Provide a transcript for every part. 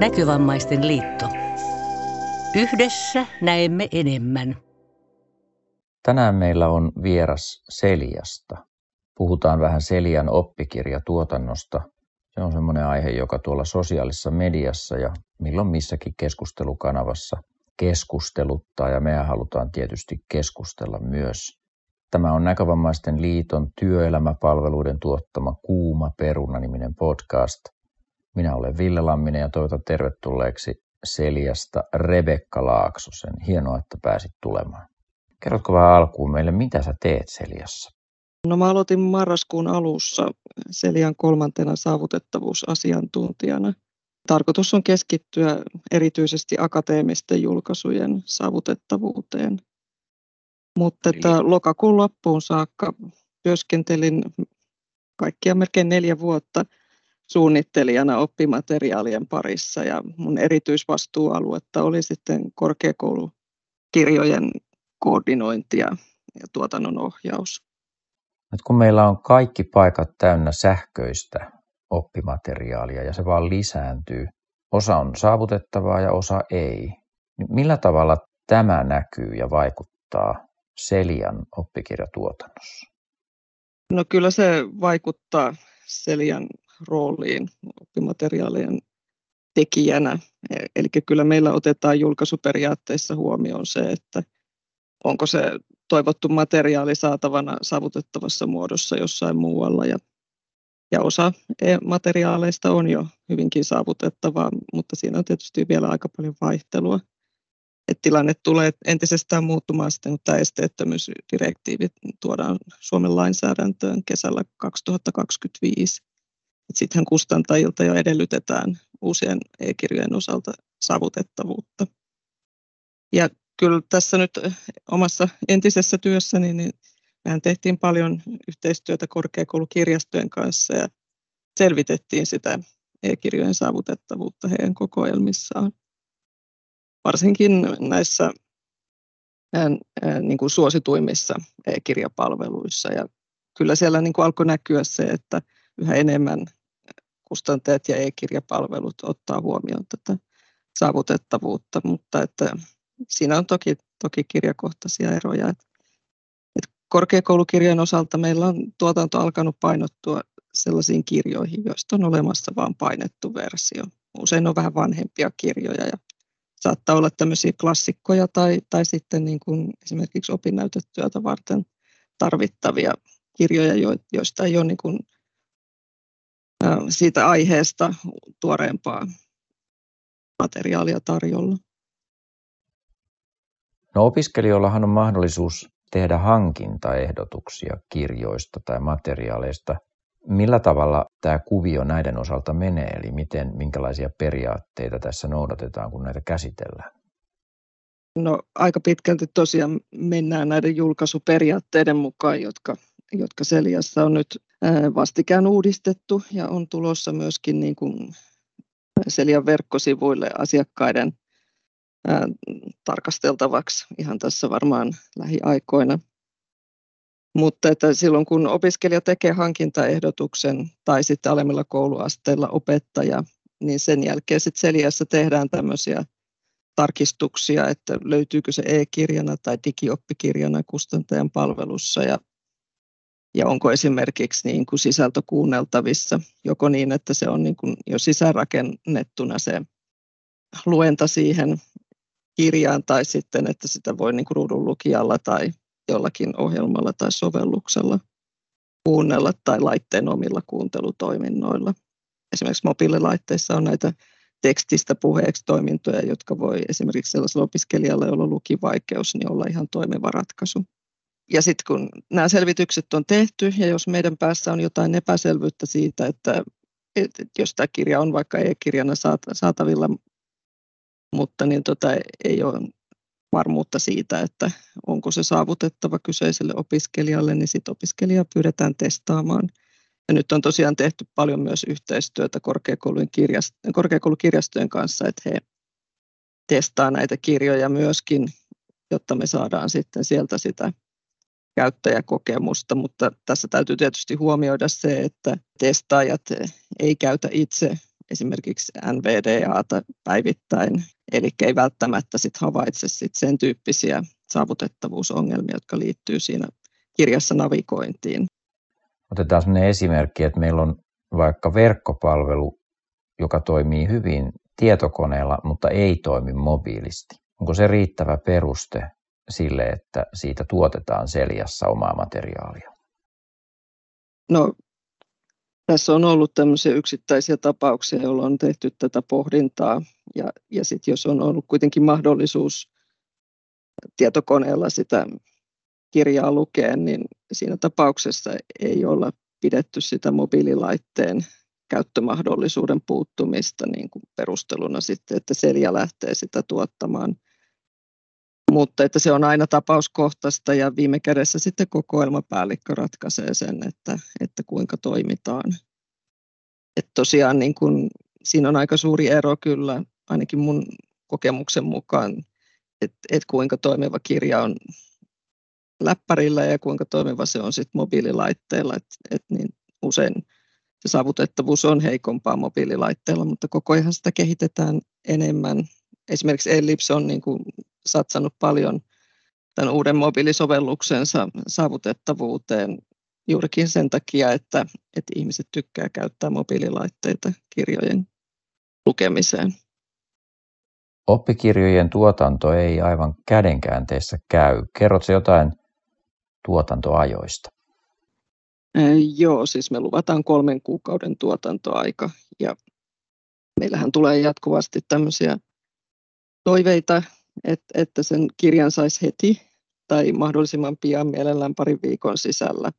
Näkövammaisten liitto. Yhdessä näemme enemmän. Tänään meillä on vieras Seliasta. Puhutaan vähän Selian oppikirjatuotannosta. Se on semmoinen aihe, joka tuolla sosiaalisessa mediassa ja milloin missäkin keskustelukanavassa keskusteluttaa ja mehän halutaan tietysti keskustella myös. Tämä on Näkövammaisten liiton työelämäpalveluiden tuottama Kuuma peruna-niminen podcast – minä olen Ville Lamminen ja toivotan tervetulleeksi Seliasta Rebekka Laaksosen. Hienoa, että pääsit tulemaan. Kerrotko vähän alkuun meille, mitä sä teet Seliassa? No mä aloitin marraskuun alussa Selian kolmantena saavutettavuusasiantuntijana. Tarkoitus on keskittyä erityisesti akateemisten julkaisujen saavutettavuuteen. Mutta että lokakuun loppuun saakka työskentelin kaikkia melkein neljä vuotta – suunnittelijana oppimateriaalien parissa ja mun erityisvastuualuetta oli sitten korkeakoulukirjojen koordinointi ja, tuotannon ohjaus. Nyt kun meillä on kaikki paikat täynnä sähköistä oppimateriaalia ja se vaan lisääntyy, osa on saavutettavaa ja osa ei, niin millä tavalla tämä näkyy ja vaikuttaa Selian oppikirjatuotannossa? No kyllä se vaikuttaa Selian rooliin oppimateriaalien tekijänä. Eli kyllä meillä otetaan julkaisuperiaatteissa huomioon se, että onko se toivottu materiaali saatavana saavutettavassa muodossa jossain muualla. Ja, ja osa materiaaleista on jo hyvinkin saavutettavaa, mutta siinä on tietysti vielä aika paljon vaihtelua. Et tilanne tulee entisestään muuttumaan sitten, kun tämä esteettömyysdirektiivi tuodaan Suomen lainsäädäntöön kesällä 2025. Sittenhän kustantajilta jo edellytetään uusien e-kirjojen osalta saavutettavuutta. Ja kyllä tässä nyt omassa entisessä työssäni, niin mehän tehtiin paljon yhteistyötä korkeakoulukirjastojen kanssa ja selvitettiin sitä e-kirjojen saavutettavuutta heidän kokoelmissaan. Varsinkin näissä niin kuin suosituimmissa e-kirjapalveluissa. Ja kyllä siellä niin kuin alkoi näkyä se, että yhä enemmän kustantajat ja e-kirjapalvelut ottaa huomioon tätä saavutettavuutta, mutta että siinä on toki, toki kirjakohtaisia eroja. Et korkeakoulukirjan osalta meillä on tuotanto alkanut painottua sellaisiin kirjoihin, joista on olemassa vain painettu versio. Usein on vähän vanhempia kirjoja ja saattaa olla tämmöisiä klassikkoja tai, tai sitten niin kuin esimerkiksi opinnäytetyötä varten tarvittavia kirjoja, joista ei ole niin kuin siitä aiheesta tuoreempaa materiaalia tarjolla. No opiskelijoillahan on mahdollisuus tehdä hankintaehdotuksia kirjoista tai materiaaleista. Millä tavalla tämä kuvio näiden osalta menee, eli miten, minkälaisia periaatteita tässä noudatetaan, kun näitä käsitellään? No aika pitkälti tosiaan mennään näiden julkaisuperiaatteiden mukaan, jotka, jotka Seliassa on nyt vastikään uudistettu ja on tulossa myöskin niin kuin Selian verkkosivuille asiakkaiden tarkasteltavaksi ihan tässä varmaan lähiaikoina. Mutta että silloin kun opiskelija tekee hankintaehdotuksen tai sitten alemmilla kouluasteilla opettaja, niin sen jälkeen sitten Seliassa tehdään tämmöisiä tarkistuksia, että löytyykö se e-kirjana tai digioppikirjana kustantajan palvelussa ja ja onko esimerkiksi niin kuin sisältö kuunneltavissa, joko niin, että se on niin kuin jo sisäänrakennettuna se luenta siihen kirjaan tai sitten, että sitä voi niin kuin ruudun lukijalla tai jollakin ohjelmalla tai sovelluksella kuunnella tai laitteen omilla kuuntelutoiminnoilla. Esimerkiksi mobiililaitteissa on näitä tekstistä puheeksi toimintoja, jotka voi esimerkiksi sellaisella opiskelijalla, jolla on lukivaikeus, niin olla ihan toimiva ratkaisu ja sitten kun nämä selvitykset on tehty ja jos meidän päässä on jotain epäselvyyttä siitä, että, että jos tämä kirja on vaikka e-kirjana saatavilla, mutta niin tota, ei ole varmuutta siitä, että onko se saavutettava kyseiselle opiskelijalle, niin sitten opiskelijaa pyydetään testaamaan. Ja nyt on tosiaan tehty paljon myös yhteistyötä korkeakoulukirjastojen kanssa, että he testaa näitä kirjoja myöskin, jotta me saadaan sitten sieltä sitä käyttäjäkokemusta, mutta tässä täytyy tietysti huomioida se, että testaajat ei käytä itse esimerkiksi NVDAta päivittäin, eli ei välttämättä sit havaitse sit sen tyyppisiä saavutettavuusongelmia, jotka liittyy siinä kirjassa navigointiin. Otetaan sellainen esimerkki, että meillä on vaikka verkkopalvelu, joka toimii hyvin tietokoneella, mutta ei toimi mobiilisti. Onko se riittävä peruste sille, että siitä tuotetaan seljassa omaa materiaalia? No, tässä on ollut tämmöisiä yksittäisiä tapauksia, joilla on tehty tätä pohdintaa. Ja, ja sitten jos on ollut kuitenkin mahdollisuus tietokoneella sitä kirjaa lukea, niin siinä tapauksessa ei olla pidetty sitä mobiililaitteen käyttömahdollisuuden puuttumista niin kuin perusteluna sitten, että Selja lähtee sitä tuottamaan. Mutta että se on aina tapauskohtaista ja viime kädessä sitten kokoelmapäällikkö ratkaisee sen, että, että kuinka toimitaan. Että tosiaan niin kuin, siinä on aika suuri ero kyllä, ainakin mun kokemuksen mukaan, että, että kuinka toimiva kirja on läppärillä ja kuinka toimiva se on sitten mobiililaitteella. Et, et niin usein se saavutettavuus on heikompaa mobiililaitteella, mutta koko ajan sitä kehitetään enemmän. Esimerkiksi Ellipse on niin kuin satsannut paljon tämän uuden mobiilisovelluksensa saavutettavuuteen juurikin sen takia, että, että ihmiset tykkää käyttää mobiililaitteita kirjojen lukemiseen. Oppikirjojen tuotanto ei aivan kädenkäänteessä käy. Kerrotko jotain tuotantoajoista? Joo, siis me luvataan kolmen kuukauden tuotantoaika ja meillähän tulee jatkuvasti tämmöisiä toiveita, että, että sen kirjan saisi heti tai mahdollisimman pian mielellään parin viikon sisällä.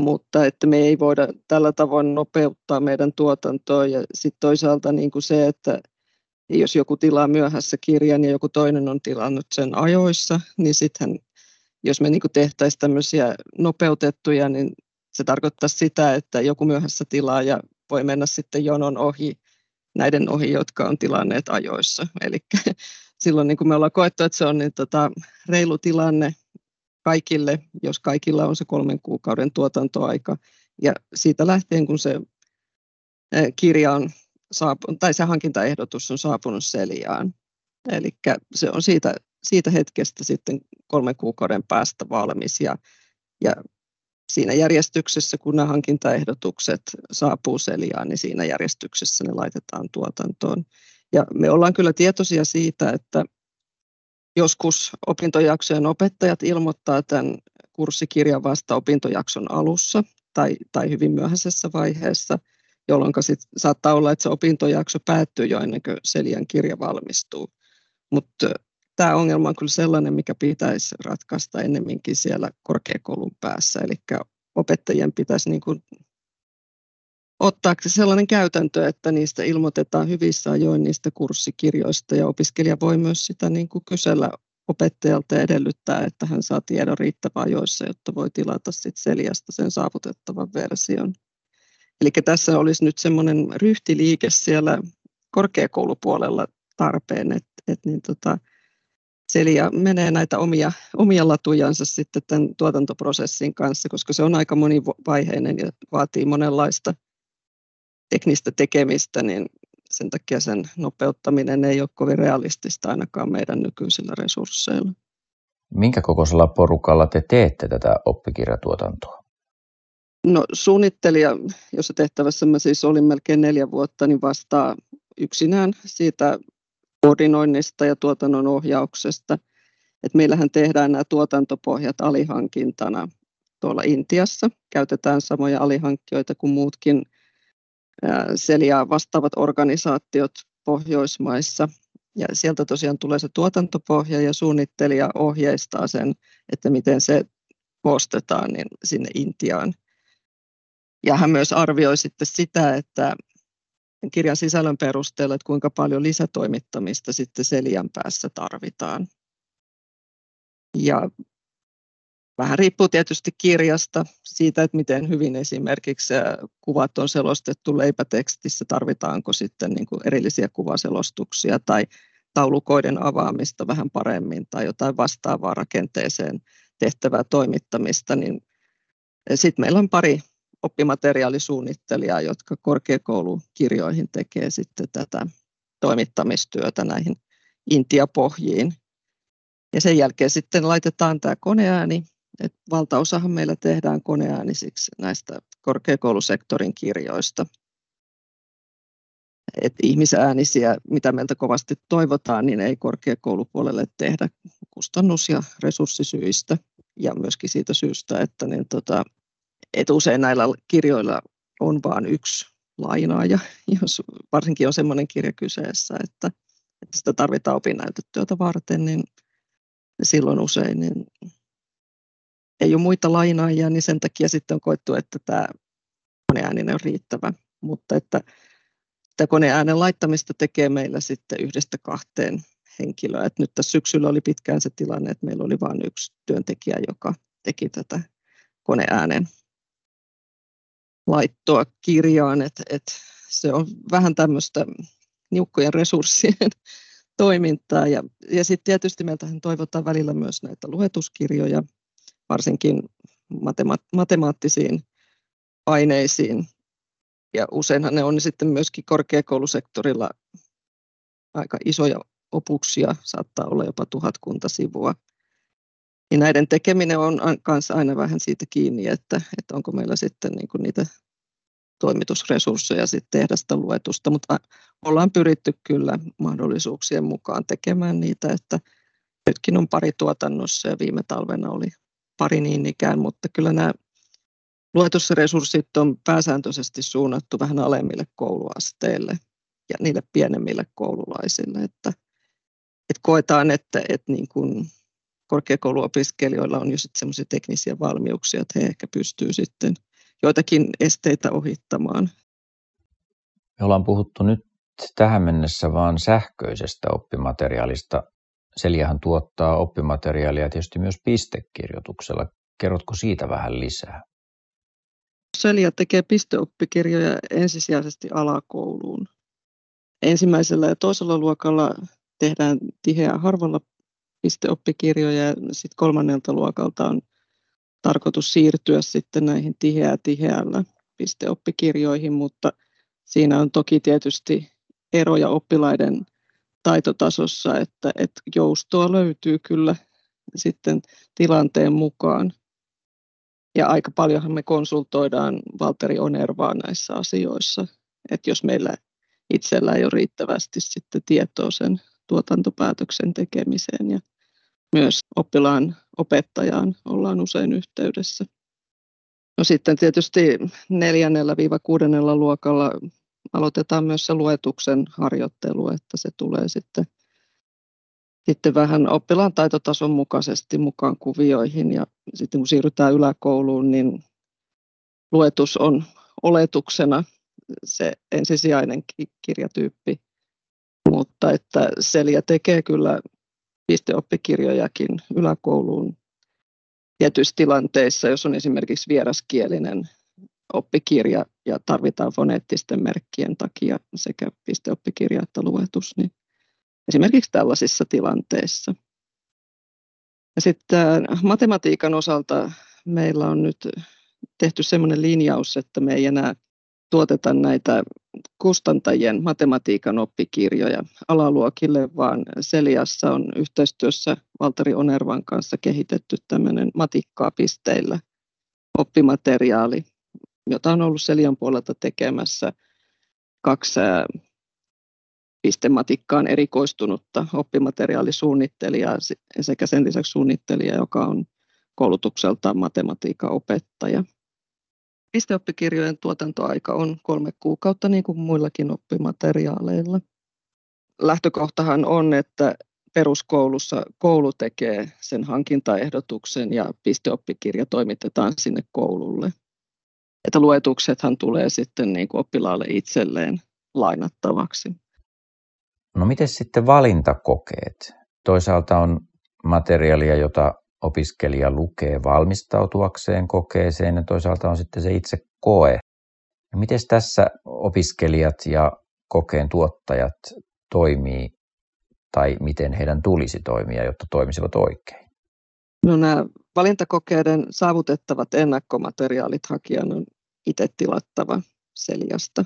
Mutta että me ei voida tällä tavoin nopeuttaa meidän tuotantoa ja sitten toisaalta niin kuin se, että jos joku tilaa myöhässä kirjan ja joku toinen on tilannut sen ajoissa, niin sitten jos me niin tehtäisiin tämmöisiä nopeutettuja, niin se tarkoittaa sitä, että joku myöhässä tilaaja voi mennä sitten jonon ohi näiden ohi, jotka on tilanneet ajoissa. Eli silloin niin kuin me ollaan koettu, että se on niin tota, reilu tilanne kaikille, jos kaikilla on se kolmen kuukauden tuotantoaika. Ja siitä lähtien, kun se kirja on saapunut, tai se hankintaehdotus on saapunut Seliaan. Eli se on siitä, siitä hetkestä sitten kolmen kuukauden päästä valmis. Ja, ja siinä järjestyksessä, kun nämä hankintaehdotukset saapuu Seliaan, niin siinä järjestyksessä ne laitetaan tuotantoon. Ja me ollaan kyllä tietoisia siitä, että joskus opintojaksojen opettajat ilmoittaa tämän kurssikirjan vasta opintojakson alussa tai, tai hyvin myöhäisessä vaiheessa, jolloin sit saattaa olla, että se opintojakso päättyy jo ennen kuin Selian kirja valmistuu. Mutta tämä ongelma on kyllä sellainen, mikä pitäisi ratkaista ennemminkin siellä korkeakoulun päässä. Eli opettajien pitäisi niin kuin ottaa sellainen käytäntö, että niistä ilmoitetaan hyvissä ajoin niistä kurssikirjoista ja opiskelija voi myös sitä niin kuin kysellä opettajalta ja edellyttää, että hän saa tiedon riittävän ajoissa, jotta voi tilata sit Seliasta sen saavutettavan version. Eli tässä olisi nyt semmoinen ryhtiliike siellä korkeakoulupuolella tarpeen, että, että niin tota, Celia menee näitä omia, omia latujansa sitten tämän tuotantoprosessin kanssa, koska se on aika monivaiheinen ja vaatii monenlaista teknistä tekemistä, niin sen takia sen nopeuttaminen ei ole kovin realistista ainakaan meidän nykyisillä resursseilla. Minkä kokoisella porukalla te teette tätä oppikirjatuotantoa? No suunnittelija, jossa tehtävässä mä siis olin melkein neljä vuotta, niin vastaa yksinään siitä koordinoinnista ja tuotannon ohjauksesta. Et meillähän tehdään nämä tuotantopohjat alihankintana tuolla Intiassa. Käytetään samoja alihankkijoita kuin muutkin Seliaa vastaavat organisaatiot Pohjoismaissa. Ja sieltä tosiaan tulee se tuotantopohja ja suunnittelija ohjeistaa sen, että miten se koostetaan niin sinne Intiaan. Ja hän myös arvioi sitten sitä, että kirjan sisällön perusteella, että kuinka paljon lisätoimittamista sitten Selian päässä tarvitaan. Ja vähän riippuu tietysti kirjasta, siitä, että miten hyvin esimerkiksi kuvat on selostettu leipätekstissä, tarvitaanko sitten niin kuin erillisiä kuvaselostuksia tai taulukoiden avaamista vähän paremmin tai jotain vastaavaa rakenteeseen tehtävää toimittamista, niin sitten meillä on pari oppimateriaalisuunnittelijaa, jotka korkeakoulukirjoihin tekee sitten tätä toimittamistyötä näihin Intia-pohjiin. Ja sen jälkeen sitten laitetaan tämä koneääni. Et valtaosahan meillä tehdään koneäänisiksi näistä korkeakoulusektorin kirjoista. Et ihmisäänisiä, mitä meiltä kovasti toivotaan, niin ei korkeakoulupuolelle tehdä kustannus- ja resurssisyistä. Ja myöskin siitä syystä, että niin tota, et usein näillä kirjoilla on vain yksi lainaaja, jos varsinkin on sellainen kirja kyseessä, että, että sitä tarvitaan opinnäytetyötä varten, niin silloin usein niin ei ole muita lainaajia, niin sen takia sitten on koettu, että tämä koneääninen on riittävä. Mutta että sitä koneäänen laittamista tekee meillä sitten yhdestä kahteen henkilöä. Et nyt tässä syksyllä oli pitkään se tilanne, että meillä oli vain yksi työntekijä, joka teki tätä koneäänen laittoa kirjaan, että et se on vähän tämmöistä niukkojen resurssien toimintaa. Ja, ja sitten tietysti meiltähän toivotaan välillä myös näitä luetuskirjoja, varsinkin matema- matemaattisiin aineisiin. Ja useinhan ne on sitten myöskin korkeakoulusektorilla aika isoja opuksia, saattaa olla jopa tuhatkunta sivua. Niin näiden tekeminen on kanssa aina vähän siitä kiinni, että, että onko meillä sitten niin kuin niitä toimitusresursseja sitten tehdä sitä luetusta, mutta ollaan pyritty kyllä mahdollisuuksien mukaan tekemään niitä, että nytkin on pari tuotannossa ja viime talvena oli pari niin ikään, mutta kyllä nämä luetusresurssit on pääsääntöisesti suunnattu vähän alemmille kouluasteille ja niille pienemmille koululaisille, että, että koetaan, että, että niin kuin korkeakouluopiskelijoilla on jo sitten teknisiä valmiuksia, että he ehkä pystyvät sitten joitakin esteitä ohittamaan. Me ollaan puhuttu nyt tähän mennessä vain sähköisestä oppimateriaalista. Seliähän tuottaa oppimateriaalia tietysti myös pistekirjoituksella. Kerrotko siitä vähän lisää? Selia tekee pisteoppikirjoja ensisijaisesti alakouluun. Ensimmäisellä ja toisella luokalla tehdään tiheää harvalla pisteoppikirjoja ja sitten kolmannelta luokalta on tarkoitus siirtyä sitten näihin tiheää tiheällä pisteoppikirjoihin, mutta siinä on toki tietysti eroja oppilaiden taitotasossa, että, että joustoa löytyy kyllä sitten tilanteen mukaan. Ja aika paljonhan me konsultoidaan Valteri Onervaa näissä asioissa, että jos meillä itsellä ei ole riittävästi sitten tietoa sen tuotantopäätöksen tekemiseen ja myös oppilaan opettajaan ollaan usein yhteydessä. No sitten tietysti neljännellä viiva kuudennella luokalla aloitetaan myös se luetuksen harjoittelu, että se tulee sitten, sitten vähän oppilaan taitotason mukaisesti mukaan kuvioihin. Ja sitten kun siirrytään yläkouluun, niin luetus on oletuksena se ensisijainen kirjatyyppi, mutta että Selia tekee kyllä pisteoppikirjojakin yläkouluun tietyissä tilanteissa, jos on esimerkiksi vieraskielinen oppikirja ja tarvitaan foneettisten merkkien takia sekä pisteoppikirja että luetus, niin esimerkiksi tällaisissa tilanteissa. Ja sitten matematiikan osalta meillä on nyt tehty sellainen linjaus, että me ei enää tuoteta näitä kustantajien matematiikan oppikirjoja alaluokille, vaan Seliassa on yhteistyössä Valteri Onervan kanssa kehitetty tämmöinen matikkaa pisteillä oppimateriaali, jota on ollut Selian puolelta tekemässä kaksi pistematikkaan erikoistunutta oppimateriaalisuunnittelijaa sekä sen lisäksi suunnittelija, joka on koulutukseltaan matematiikan opettaja. Pisteoppikirjojen tuotantoaika on kolme kuukautta niin kuin muillakin oppimateriaaleilla. Lähtökohtahan on, että peruskoulussa koulu tekee sen hankintaehdotuksen ja pisteoppikirja toimitetaan sinne koululle. Että luetuksethan tulee sitten niin kuin oppilaalle itselleen lainattavaksi. No miten sitten valintakokeet? Toisaalta on materiaalia, jota opiskelija lukee valmistautuakseen kokeeseen ja toisaalta on sitten se itse koe. Miten tässä opiskelijat ja kokeen tuottajat toimii tai miten heidän tulisi toimia, jotta toimisivat oikein? No nämä valintakokeiden saavutettavat ennakkomateriaalit hakijan on itse tilattava Seliasta.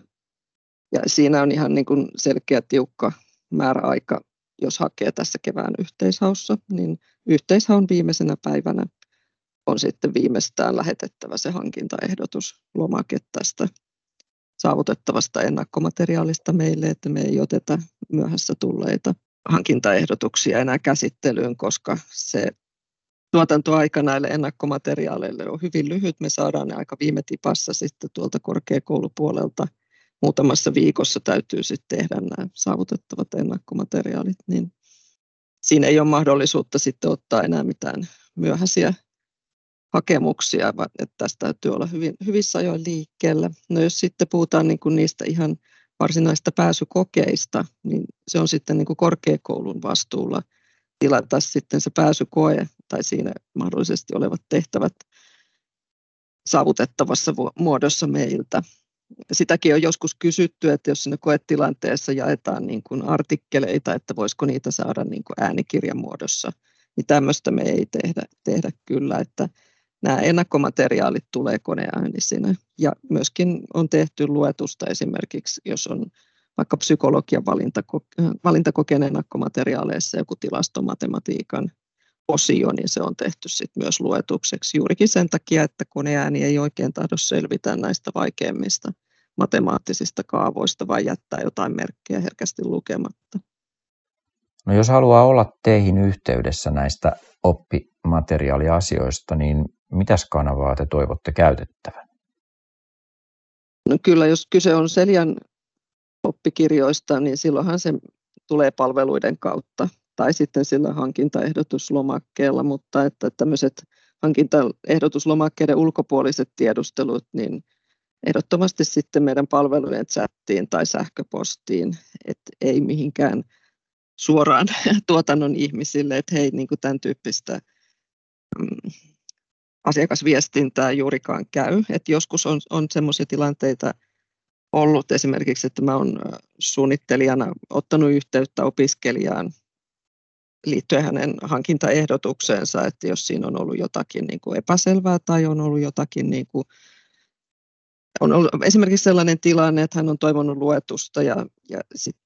Ja siinä on ihan niin kuin selkeä tiukka määräaika, jos hakee tässä kevään yhteishaussa, niin yhteishaun viimeisenä päivänä on sitten viimeistään lähetettävä se hankintaehdotus lomake tästä saavutettavasta ennakkomateriaalista meille, että me ei oteta myöhässä tulleita hankintaehdotuksia enää käsittelyyn, koska se tuotantoaika näille ennakkomateriaaleille on hyvin lyhyt. Me saadaan ne aika viime tipassa sitten tuolta korkeakoulupuolelta. Muutamassa viikossa täytyy sitten tehdä nämä saavutettavat ennakkomateriaalit, niin siinä ei ole mahdollisuutta sitten ottaa enää mitään myöhäisiä hakemuksia, vaan että tästä täytyy olla hyvin, hyvissä ajoin liikkeellä. No jos sitten puhutaan niin kuin niistä ihan varsinaista pääsykokeista, niin se on sitten niin kuin korkeakoulun vastuulla tilata sitten se pääsykoe tai siinä mahdollisesti olevat tehtävät saavutettavassa muodossa meiltä. Sitäkin on joskus kysytty, että jos sinne koetilanteessa jaetaan niin kuin artikkeleita, että voisiko niitä saada niin kuin äänikirjan muodossa, niin tämmöistä me ei tehdä, tehdä kyllä, että nämä ennakkomateriaalit tulee koneäänisinä. Ja myöskin on tehty luetusta esimerkiksi, jos on vaikka psykologian valintako- valintakokeen ennakkomateriaaleissa joku tilastomatematiikan osio, niin se on tehty sit myös luetukseksi juurikin sen takia, että koneääni ei oikein tahdo selvitä näistä vaikeimmista matemaattisista kaavoista, vai jättää jotain merkkejä herkästi lukematta. No jos haluaa olla teihin yhteydessä näistä oppimateriaaliasioista, niin mitäs kanavaa te toivotte käytettävän? No kyllä, jos kyse on Seljan oppikirjoista, niin silloinhan se tulee palveluiden kautta tai sitten sillä hankintaehdotuslomakkeella, mutta että tämmöiset hankintaehdotuslomakkeiden ulkopuoliset tiedustelut, niin ehdottomasti sitten meidän palvelujen chattiin tai sähköpostiin, että ei mihinkään suoraan tuotannon ihmisille, että hei niin kuin tämän tyyppistä mm, asiakasviestintää juurikaan käy. Et joskus on, on sellaisia tilanteita ollut esimerkiksi, että mä olen suunnittelijana ottanut yhteyttä opiskelijaan liittyen hänen hankintaehdotukseensa, että jos siinä on ollut jotakin niin kuin epäselvää tai on ollut jotakin niin kuin on ollut esimerkiksi sellainen tilanne, että hän on toivonut luetusta ja, ja sit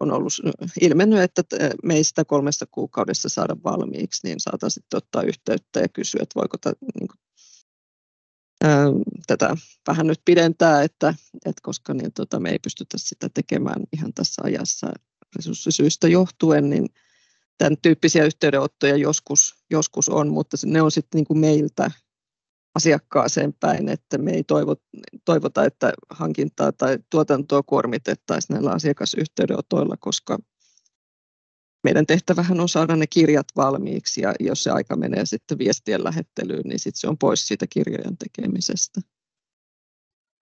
on ollut ilmennyt, että meistä kolmessa kuukaudessa saada valmiiksi, niin saataisiin ottaa yhteyttä ja kysyä, että voiko tätä, niin kuin, ää, tätä vähän nyt pidentää, että, että koska niin, tota, me ei pystytä sitä tekemään ihan tässä ajassa resurssisyistä johtuen, niin tämän tyyppisiä yhteydenottoja joskus, joskus on, mutta ne on sitten niin kuin meiltä asiakkaaseen päin, että me ei toivo, toivota, että hankintaa tai tuotantoa kuormitettaisiin näillä asiakasyhteydenotoilla, koska meidän tehtävähän on saada ne kirjat valmiiksi ja jos se aika menee sitten viestien lähettelyyn, niin sitten se on pois siitä kirjojen tekemisestä.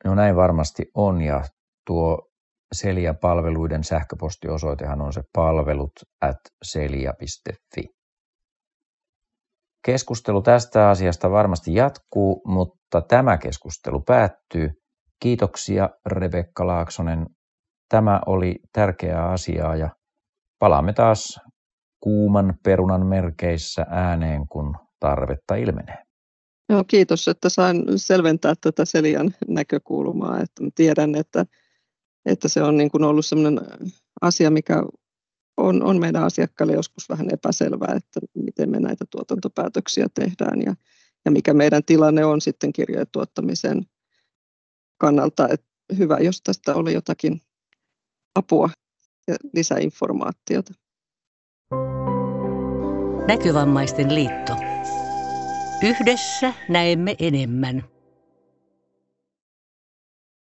No näin varmasti on ja tuo Selia-palveluiden sähköpostiosoitehan on se palvelut at selia.fi. Keskustelu tästä asiasta varmasti jatkuu, mutta tämä keskustelu päättyy. Kiitoksia Rebekka Laaksonen. Tämä oli tärkeää asiaa ja palaamme taas kuuman perunan merkeissä ääneen, kun tarvetta ilmenee. Joo, kiitos, että sain selventää tätä Selian näkökulmaa. Että tiedän, että, että se on niin kuin ollut sellainen asia, mikä on, on meidän asiakkaille joskus vähän epäselvää, että miten me näitä tuotantopäätöksiä tehdään ja, ja mikä meidän tilanne on sitten kirjojen tuottamisen kannalta. Että hyvä, jos tästä oli jotakin apua ja lisäinformaatiota. Näkövammaisten liitto. Yhdessä näemme enemmän.